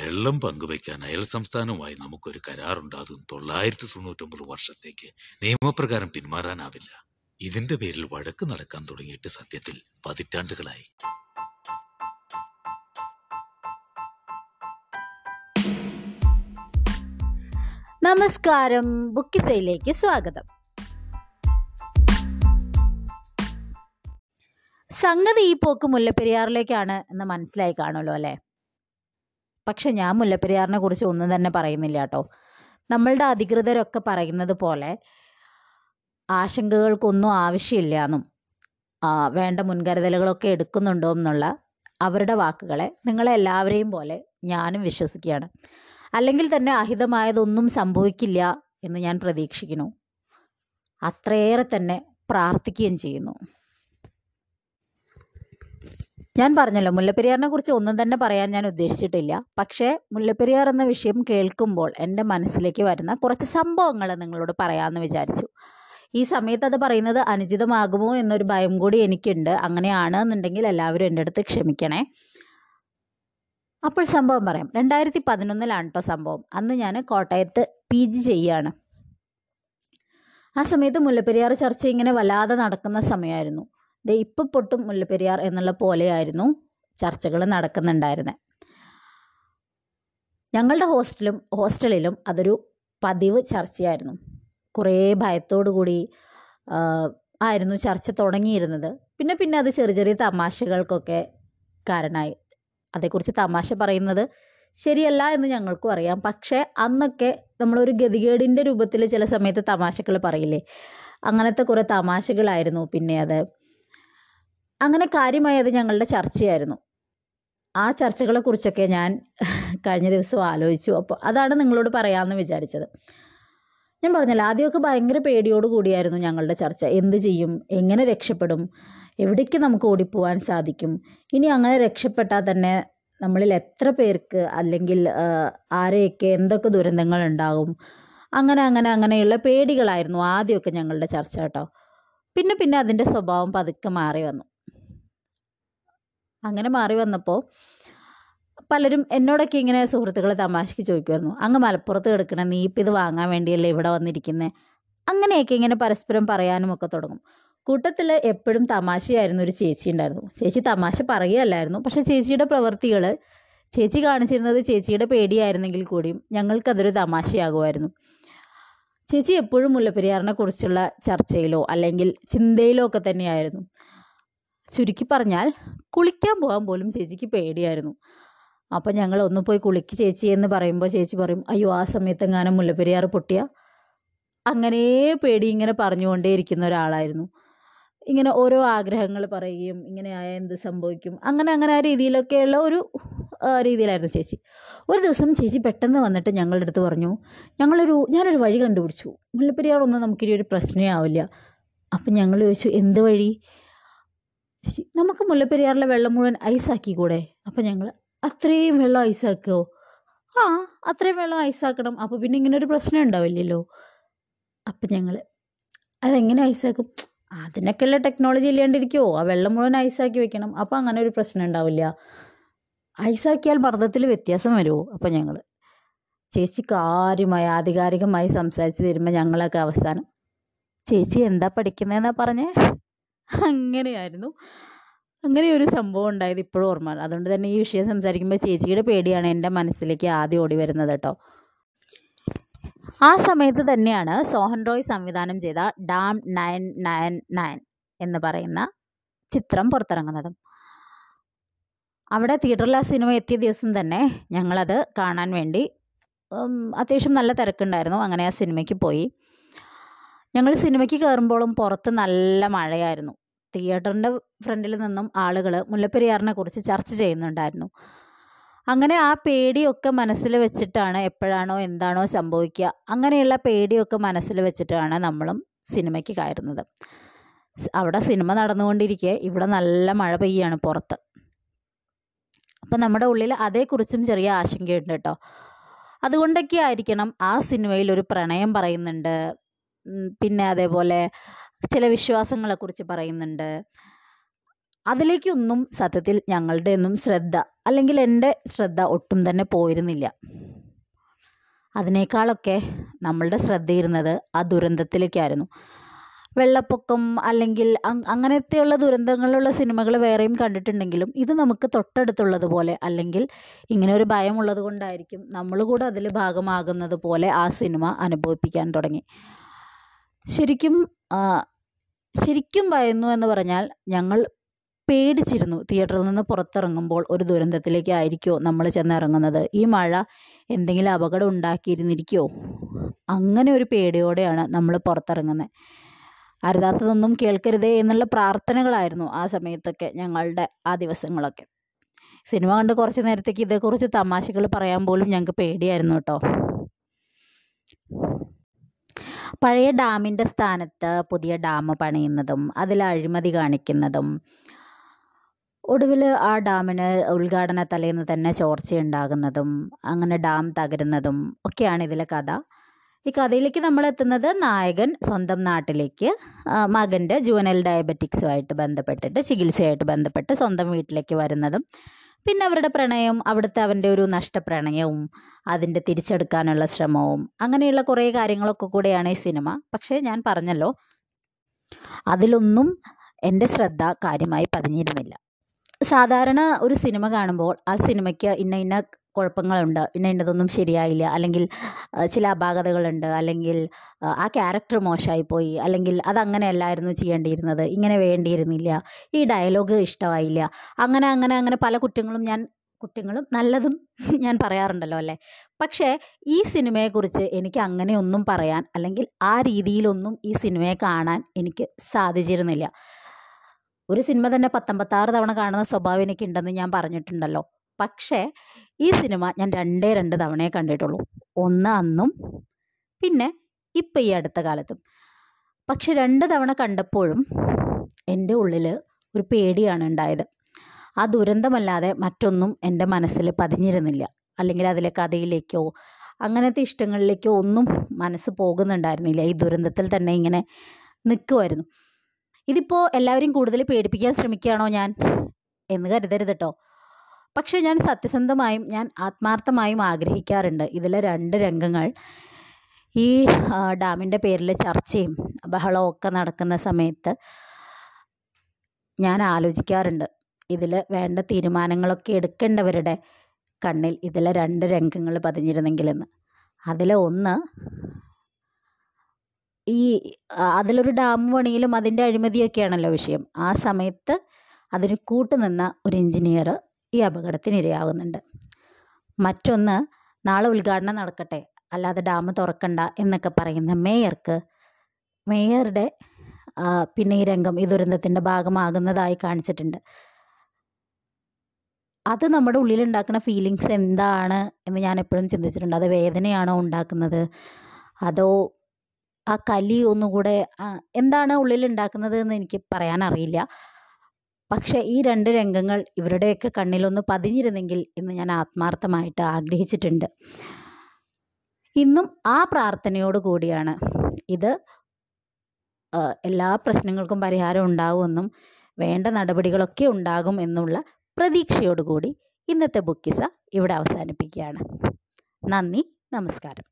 വെള്ളം പങ്കുവയ്ക്കാൻ അയൽ സംസ്ഥാനവുമായി നമുക്കൊരു കരാറുണ്ടാകും. തൊള്ളായിരത്തി തൊണ്ണൂറ്റൊമ്പത് വർഷത്തേക്ക് നിയമപ്രകാരം പിന്മാറാനാവില്ല. ഇതിന്റെ പേരിൽ വഴക്ക് നടക്കാൻ തുടങ്ങിയിട്ട് സത്യത്തിൽ പതിറ്റാണ്ടുകളായി. നമസ്കാരം. ബുക്കിസയിലേക്ക് സ്വാഗതം. സംഗതി ഈ പോക്ക് മുല്ലപ്പെരിയാറിലേക്കാണ് എന്ന് മനസ്സിലായി കാണുമല്ലോ അല്ലേ? പക്ഷെ ഞാൻ മുല്ലപ്പെരിയാറിനെ കുറിച്ച് ഒന്നും തന്നെ പറയുന്നില്ല കേട്ടോ. നമ്മളുടെ അധികൃതരൊക്കെ പറയുന്നത് പോലെ ആശങ്കകൾക്കൊന്നും ആവശ്യമില്ല എന്നും വേണ്ട മുൻകരുതലുകളൊക്കെ എടുക്കുന്നുണ്ടോ എന്നുള്ള അവരുടെ വാക്കുകളെ നിങ്ങളെല്ലാവരെയും പോലെ ഞാനും വിശ്വസിക്കുകയാണ്. അല്ലെങ്കിൽ തന്നെ അഹിതമായതൊന്നും സംഭവിക്കില്ല എന്ന് ഞാൻ പ്രതീക്ഷിക്കുന്നു. അത്രയേറെ തന്നെ പ്രാർത്ഥിക്കുകയും ചെയ്യുന്നു. ഞാൻ പറഞ്ഞല്ലോ മുല്ലപ്പെരിയാറിനെ കുറിച്ച് ഒന്നും തന്നെ പറയാൻ ഞാൻ ഉദ്ദേശിച്ചിട്ടില്ല. പക്ഷേ മുല്ലപ്പെരിയാർ എന്ന വിഷയം കേൾക്കുമ്പോൾ എന്റെ മനസ്സിലേക്ക് വരുന്ന കുറച്ച് സംഭവങ്ങൾ നിങ്ങളോട് പറയാമെന്ന് വിചാരിച്ചു. ഈ സമയത്ത് അത് പറയുന്നത് അനുചിതമാകുമോ എന്നൊരു ഭയം കൂടി എനിക്കുണ്ട്. അങ്ങനെയാണെന്നുണ്ടെങ്കിൽ എല്ലാവരും എന്റെ അടുത്ത് ക്ഷമിക്കണേ. അപ്പോൾ സംഭവം പറയാം. രണ്ടായിരത്തി പതിനൊന്നിലാണ് കേട്ടോ സംഭവം. അന്ന് ഞാൻ കോട്ടയത്ത് പി ജി ചെയ്യാണ് ആ സമയത്ത് മുല്ലപ്പെരിയാർ ചർച്ച ഇങ്ങനെ വല്ലാതെ നടക്കുന്ന സമയമായിരുന്നു. ദേ ഇപ്പം പൊട്ടും മുല്ലപ്പെരിയാർ എന്നുള്ള പോലെയായിരുന്നു ചർച്ചകൾ നടക്കുന്നുണ്ടായിരുന്നത് ഞങ്ങളുടെ ഹോസ്റ്റലും ഹോസ്റ്റലിലും അതൊരു പതിവ് ചർച്ചയായിരുന്നു. കുറേ ഭയത്തോടു കൂടി ആയിരുന്നു ചർച്ച തുടങ്ങിയിരുന്നത്. പിന്നെ പിന്നെ അത് ചെറിയ ചെറിയ തമാശകൾക്കൊക്കെ കാരണമായി. അതേക്കുറിച്ച് തമാശ പറയുന്നത് ശരിയല്ല എന്ന് ഞങ്ങൾക്കും അറിയാം. പക്ഷേ അന്നൊക്കെ നമ്മളൊരു ഗതികേടിന്റെ രൂപത്തിൽ ചില സമയത്ത് തമാശകൾ പറയില്ലേ? അങ്ങനത്തെ കുറേ തമാശകളായിരുന്നു. പിന്നെ അത് അങ്ങനെ കാര്യമായി അത് ഞങ്ങളുടെ ചർച്ചയായിരുന്നു. ആ ചർച്ചകളെക്കുറിച്ചൊക്കെ ഞാൻ കഴിഞ്ഞ ദിവസം ആലോചിച്ചു. അപ്പോൾ അതാണ് നിങ്ങളോട് പറയാമെന്ന് വിചാരിച്ചത്. ഞാൻ പറഞ്ഞല്ലോ ആദ്യമൊക്കെ ഭയങ്കര പേടിയോട് കൂടിയായിരുന്നു ഞങ്ങളുടെ ചർച്ച. എന്ത് ചെയ്യും? എങ്ങനെ രക്ഷപ്പെടും? എവിടേക്ക് നമുക്ക് ഓടിപ്പോവാൻ സാധിക്കും? ഇനി അങ്ങനെ രക്ഷപ്പെട്ടാൽ തന്നെ നമ്മളിൽ എത്ര പേർക്ക് അല്ലെങ്കിൽ ആരെയൊക്കെ എന്തൊക്കെ ദുരന്തങ്ങൾ ഉണ്ടാകും? അങ്ങനെ അങ്ങനെ അങ്ങനെയുള്ള പേടികളായിരുന്നു ആദ്യമൊക്കെ ഞങ്ങളുടെ ചർച്ച കേട്ടോ. പിന്നെ പിന്നെ അതിന്റെ സ്വഭാവം പതുക്കെ മാറി വന്നു. അങ്ങനെ മാറി വന്നപ്പോൾ പലരും എന്നോടൊക്കെ ഇങ്ങനെ സുഹൃത്തുക്കളെ തമാശയ്ക്ക് ചോദിക്കുമായിരുന്നു. അങ്ങ് മലപ്പുറത്ത് കിടക്കണം നീ ഇപ്പം ഇത് വാങ്ങാൻ വേണ്ടിയല്ലേ ഇവിടെ വന്നിരിക്കുന്നത് അങ്ങനെയൊക്കെ ഇങ്ങനെ പരസ്പരം പറയാനും ഒക്കെ തുടങ്ങും. കൂട്ടത്തിൽ എപ്പോഴും തമാശയായിരുന്നു ഒരു ചേച്ചി ഉണ്ടായിരുന്നു. ചേച്ചി തമാശ പറയുകയല്ലായിരുന്നു. പക്ഷേ ചേച്ചിയുടെ പ്രവൃത്തികൾ ചേച്ചി കാണിച്ചിരുന്നത് ചേച്ചിയുടെ പേടിയായിരുന്നെങ്കിൽ കൂടിയും ഞങ്ങൾക്കതൊരു തമാശയാകുമായിരുന്നു. ചേച്ചി എപ്പോഴും മുല്ലപ്പെരിയാറിനെ കുറിച്ചുള്ള ചർച്ചയിലോ അല്ലെങ്കിൽ ചിന്തയിലോ ഒക്കെ തന്നെയായിരുന്നു. ചുരുക്കി പറഞ്ഞാൽ കുളിക്കാൻ പോകാൻ പോലും ചേച്ചിക്ക് പേടിയായിരുന്നു. അപ്പം ഞങ്ങൾ ഒന്ന് പോയി കുളിക്ക് ചേച്ചി എന്ന് പറയുമ്പോൾ ചേച്ചി പറയും അയ്യോ ആ സമയത്ത് എങ്ങാനും മുല്ലപ്പെരിയാർ പൊട്ടിയ? അങ്ങനെ പേടി ഇങ്ങനെ പറഞ്ഞുകൊണ്ടേയിരിക്കുന്ന ഒരാളായിരുന്നു. ഇങ്ങനെ ഓരോ ആഗ്രഹങ്ങൾ പറയുകയും ഇങ്ങനെ ആയ എന്ത് സംഭവിക്കും? അങ്ങനെ അങ്ങനെ ആ രീതിയിലൊക്കെയുള്ള ഒരു രീതിയിലായിരുന്നു ചേച്ചി. ഒരു ദിവസം ചേച്ചി പെട്ടെന്ന് വന്നിട്ട് ഞങ്ങളുടെ അടുത്ത് പറഞ്ഞു ഞങ്ങളൊരു ഞാനൊരു വഴി കണ്ടുപിടിച്ചു. മുല്ലപ്പെരിയാറൊന്നും നമുക്കിനി ഒരു പ്രശ്നമേ ആവില്ല. അപ്പം ഞങ്ങൾ ചോദിച്ചു എന്ത് വഴി? ചേച്ചി നമുക്ക് മുല്ലപ്പെരിയാറിലെ വെള്ളം മുഴുവൻ ഐസാക്കി കൂടെ അപ്പം ഞങ്ങൾ അത്രയും വെള്ളം ഐസാക്കുമോ ആ അത്രയും വെള്ളം ഐസാക്കണം അപ്പോൾ പിന്നെ ഇങ്ങനെ ഒരു പ്രശ്നം ഉണ്ടാവില്ലല്ലോ. അപ്പം ഞങ്ങൾ അതെങ്ങനെ ഐസാക്കും അതിനൊക്കെയുള്ള ടെക്നോളജി ഇല്ലാണ്ടിരിക്കുമോ ആ വെള്ളം മുഴുവൻ ഐസാക്കി വെക്കണം. അപ്പോൾ അങ്ങനെ ഒരു പ്രശ്നം ഉണ്ടാവില്ല. ഐസാക്കിയാൽ മർദ്ദത്തിൽ വ്യത്യാസം വരുമോ അപ്പം ഞങ്ങൾ ചേച്ചി കാര്യമായി ആധികാരികമായി സംസാരിച്ച് തരുമ്പോൾ ഞങ്ങളൊക്കെ അവസാനം ചേച്ചി എന്താ പഠിക്കുന്നതെന്നാ പറഞ്ഞേ? അങ്ങനെയായിരുന്നു. അങ്ങനെ ഒരു സംഭവം ഉണ്ടായത് ഇപ്പോഴും ഓർമ്മ അതുകൊണ്ട് തന്നെ ഈ വിഷയം സംസാരിക്കുമ്പോൾ ചേച്ചിയുടെ പേടിയാണ് എന്റെ മനസ്സിലേക്ക് ആദ്യം ഓടി വരുന്നത് കേട്ടോ. ആ സമയത്ത് തന്നെയാണ് സോഹൻ റോയ് സംവിധാനം ചെയ്ത ഡാം നയൻ നയൻ നയൻ എന്ന് പറയുന്ന ചിത്രം പുറത്തിറങ്ങുന്നതും. അവിടെ തിയേറ്ററിൽ ആ സിനിമ എത്തിയ ദിവസം തന്നെ ഞങ്ങളത് കാണാൻ വേണ്ടി അത്യാവശ്യം നല്ല തിരക്കുണ്ടായിരുന്നു. അങ്ങനെ ആ സിനിമയ്ക്ക് പോയി. ഞങ്ങൾ സിനിമയ്ക്ക് കയറുമ്പോഴും പുറത്ത് നല്ല മഴയായിരുന്നു. തിയേറ്ററിന്റെ ഫ്രണ്ടിൽ നിന്നും ആളുകൾ മുല്ലപ്പെരിയാറിനെ കുറിച്ച് ചർച്ച ചെയ്യുന്നുണ്ടായിരുന്നു. അങ്ങനെ ആ പേടിയൊക്കെ മനസ്സിൽ വെച്ചിട്ടാണ് എപ്പോഴാണോ എന്താണോ സംഭവിക്കുക. അങ്ങനെയുള്ള പേടിയൊക്കെ മനസ്സിൽ വെച്ചിട്ടാണ് നമ്മളും സിനിമയ്ക്ക് കയറുന്നത്. അവിടെ സിനിമ നടന്നുകൊണ്ടിരിക്കെ ഇവിടെ നല്ല മഴ പെയ്യാണ് പുറത്ത്. അപ്പം നമ്മുടെ ഉള്ളിൽ അതേക്കുറിച്ചും ചെറിയ ആശങ്കയുണ്ട് കേട്ടോ. അതുകൊണ്ടൊക്കെ ആയിരിക്കണം ആ സിനിമയിൽ ഒരു പ്രണയം പറയുന്നുണ്ട്. പിന്നെ അതേപോലെ ചില വിശ്വാസങ്ങളെക്കുറിച്ച് പറയുന്നുണ്ട്. അതിലേക്കൊന്നും സത്യത്തിൽ ഞങ്ങളുടെ ഒന്നും ശ്രദ്ധ അല്ലെങ്കിൽ എന്റെ ശ്രദ്ധ ഒട്ടും തന്നെ പോയിരുന്നില്ല. അതിനേക്കാളൊക്കെ നമ്മളുടെ ശ്രദ്ധയിരുന്നത് ആ ദുരന്തത്തിലേക്കായിരുന്നു. വെള്ളപ്പൊക്കം അല്ലെങ്കിൽ അങ് അങ്ങനത്തെയുള്ള ദുരന്തങ്ങളുള്ള സിനിമകൾ വേറെയും കണ്ടിട്ടുണ്ടെങ്കിലും ഇത് നമുക്ക് തൊട്ടടുത്തുള്ളതുപോലെ അല്ലെങ്കിൽ ഇങ്ങനെ ഒരു ഭയമുള്ളത് കൊണ്ടായിരിക്കും നമ്മൾ കൂടെ അതിൽ ഭാഗമാകുന്നത് പോലെ ആ സിനിമ അനുഭവിപ്പിക്കാൻ തുടങ്ങി. ശരിക്കും ശരിക്കും ഭയന്നു എന്ന് പറഞ്ഞാൽ ഞങ്ങൾ പേടിച്ചിരുന്നു തിയേറ്ററിൽ നിന്ന് പുറത്തിറങ്ങുമ്പോൾ ഒരു ദുരന്തത്തിലേക്കായിരിക്കുമോ നമ്മൾ ചെന്നിറങ്ങുന്നത്. ഈ മഴ എന്തെങ്കിലും അപകടം ഉണ്ടാക്കിയിരുന്നിരിക്കുമോ അങ്ങനെ ഒരു പേടിയോടെയാണ് നമ്മൾ പുറത്തിറങ്ങുന്നത് അരുതാത്തതൊന്നും കേൾക്കരുതേ എന്നുള്ള പ്രാർത്ഥനകളായിരുന്നു ആ സമയത്തൊക്കെ ഞങ്ങളുടെ ആ ദിവസങ്ങളൊക്കെ. സിനിമ കണ്ട് കുറച്ച് നേരത്തേക്ക് ഇതേക്കുറിച്ച് തമാശകൾ പറയാൻ പോലും ഞങ്ങൾക്ക് പേടിയായിരുന്നു കേട്ടോ. പഴയ ഡാമിന്റെ സ്ഥാനത്ത് പുതിയ ഡാം പണിയുന്നതും അതിൽ അഴിമതി കാണിക്കുന്നതും. ഒടുവിൽ ആ ഡാമിന് ഉദ്ഘാടന തലേന്ന് തന്നെ ചോർച്ചയുണ്ടാകുന്നതും അങ്ങനെ ഡാം തകരുന്നതും ഒക്കെയാണ് ഇതിലെ കഥ. ഈ കഥയിലേക്ക് നമ്മൾ എത്തുന്നത് നായകൻ സ്വന്തം നാട്ടിലേക്ക് മകന്റെ ജുവനൽ ഡയബറ്റിക്സുമായിട്ട് ബന്ധപ്പെട്ടിട്ട് ചികിത്സയായിട്ട് ബന്ധപ്പെട്ട് സ്വന്തം വീട്ടിലേക്ക് വരുന്നതും പിന്നെ അവരുടെ പ്രണയം അവിടുത്തെ അവന്റെ ഒരു നഷ്ടപ്രണയവും അതിന്റെ തിരിച്ചെടുക്കാനുള്ള ശ്രമവും അങ്ങനെയുള്ള കുറേ കാര്യങ്ങളൊക്കെ കൂടെയാണ് ഈ സിനിമ. പക്ഷേ ഞാൻ പറഞ്ഞല്ലോ അതിലൊന്നും എന്റെ ശ്രദ്ധ കാര്യമായി പതിഞ്ഞിരുന്നില്ല. സാധാരണ ഒരു സിനിമ കാണുമ്പോൾ ആ സിനിമയ്ക്ക് ഇന്ന ഇന്ന കുഴപ്പങ്ങളുണ്ട്. പിന്നെ ഇന്നതൊന്നും ശരിയായില്ല. അല്ലെങ്കിൽ ചില അപാകതകളുണ്ട്. അല്ലെങ്കിൽ ആ, ക്യാരക്ടർ മോശമായി പോയി അല്ലെങ്കിൽ അതങ്ങനെയല്ലായിരുന്നു ചെയ്യേണ്ടിയിരുന്നത്. ഇങ്ങനെ വേണ്ടിയിരുന്നില്ല. ഈ ഡയലോഗ് ഇഷ്ടമായില്ല. അങ്ങനെ അങ്ങനെ അങ്ങനെ പല കുറ്റങ്ങളും ഞാൻ കുറ്റങ്ങളും നല്ലതും ഞാൻ പറയാറുണ്ടല്ലോ അല്ലേ? പക്ഷേ ഈ സിനിമയെക്കുറിച്ച് എനിക്ക് അങ്ങനെയൊന്നും പറയാൻ അല്ലെങ്കിൽ ആ രീതിയിലൊന്നും ഈ സിനിമയെ കാണാൻ എനിക്ക് സാധിച്ചിരുന്നില്ല. ഒരു സിനിമ തന്നെ പത്തൊമ്പത്താറ് തവണ കാണുന്ന സ്വഭാവം എനിക്കുണ്ടെന്ന് ഞാൻ പറഞ്ഞിട്ടുണ്ടല്ലോ. പക്ഷേ ഈ സിനിമ ഞാൻ രണ്ടേ രണ്ട് തവണയേ കണ്ടിട്ടുള്ളൂ. ഒന്ന് അന്നും പിന്നെ ഇപ്പം ഈ അടുത്ത കാലത്തും. പക്ഷെ രണ്ട് തവണ കണ്ടപ്പോഴും എന്റെ ഉള്ളിൽ ഒരു പേടിയാണ് ഉണ്ടായത്. ആ ദുരന്തമല്ലാതെ മറ്റൊന്നും എന്റെ മനസ്സിൽ പതിഞ്ഞിരുന്നില്ല. അല്ലെങ്കിൽ അതിലെ കഥയിലേക്കോ അങ്ങനത്തെ ഇഷ്ടങ്ങളിലേക്കോ ഒന്നും മനസ്സ് പോകുന്നുണ്ടായിരുന്നില്ല. ഈ ദുരന്തത്തിൽ തന്നെ ഇങ്ങനെ നിൽക്കുമായിരുന്നു ഇതിപ്പോൾ എല്ലാവരെയും കൂടുതൽ പേടിപ്പിക്കാൻ ശ്രമിക്കുകയാണോ ഞാൻ? എന്ന് കരുതരുത് കേട്ടോ പക്ഷേ ഞാൻ സത്യസന്ധമായും ഞാൻ ആത്മാർത്ഥമായും ആഗ്രഹിക്കാറുണ്ട്. ഇതിലെ രണ്ട് രംഗങ്ങൾ ഈ ഡാമിന്റെ പേരിൽ ചർച്ചയും ബഹളവും ഒക്കെ നടക്കുന്ന സമയത്ത് ഞാൻ ആലോചിക്കാറുണ്ട്. ഇതിൽ വേണ്ട തീരുമാനങ്ങളൊക്കെ എടുക്കേണ്ടവരുടെ കണ്ണിൽ ഇതിലെ രണ്ട് രംഗങ്ങൾ പതിഞ്ഞിരുന്നെങ്കിലെന്ന്. അതിലെ ഒന്ന് ഈ അതിലൊരു ഡാം പണിയിലും അതിന്റെ അഴിമതിയൊക്കെയാണല്ലോ വിഷയം. ആ സമയത്ത് അതിന് കൂട്ടുനിന്ന ഒരു എഞ്ചിനീയർ ഈ അപകടത്തിനിരയാകുന്നുണ്ട് മറ്റൊന്ന് നാളെ ഉദ്ഘാടനം നടക്കട്ടെ. അല്ലാതെ ഡാം തുറക്കണ്ട എന്നൊക്കെ പറയുന്ന മേയർക്ക് മേയറുടെ പിന്നെ ഈ രംഗം ഈ ദുരന്തത്തിന്റെ ഭാഗമാകുന്നതായി കാണിച്ചിട്ടുണ്ട്. അത് നമ്മുടെ ഉള്ളിലുണ്ടാക്കുന്ന ഫീലിങ്സ് എന്താണ് എന്ന് ഞാൻ എപ്പോഴും ചിന്തിച്ചിട്ടുണ്ട്. അത് വേദനയാണോ ഉണ്ടാക്കുന്നത്? അതോ ആ കലി ഒന്നുകൂടെ എന്താണ് ഉള്ളിൽ ഉണ്ടാക്കുന്നത് എന്ന് എനിക്ക് പറയാനറിയില്ല. പക്ഷേ ഈ രണ്ട് രംഗങ്ങൾ ഇവരുടെയൊക്കെ കണ്ണിലൊന്ന് പതിഞ്ഞിരുന്നെങ്കിൽ എന്ന് ഞാൻ ആത്മാർത്ഥമായിട്ട് ആഗ്രഹിച്ചിട്ടുണ്ട്. ഇന്നും ആ പ്രാർത്ഥനയോട് കൂടിയാണ് ഇത് എല്ലാ പ്രശ്നങ്ങൾക്കും പരിഹാരം ഉണ്ടാവുമെന്നും വേണ്ട നടപടികളൊക്കെ ഉണ്ടാകും എന്നുള്ള പ്രതീക്ഷയോടുകൂടി ഇന്നത്തെ ബുക്കിസ ഇവിടെ അവസാനിപ്പിക്കുകയാണ്. നന്ദി നമസ്കാരം.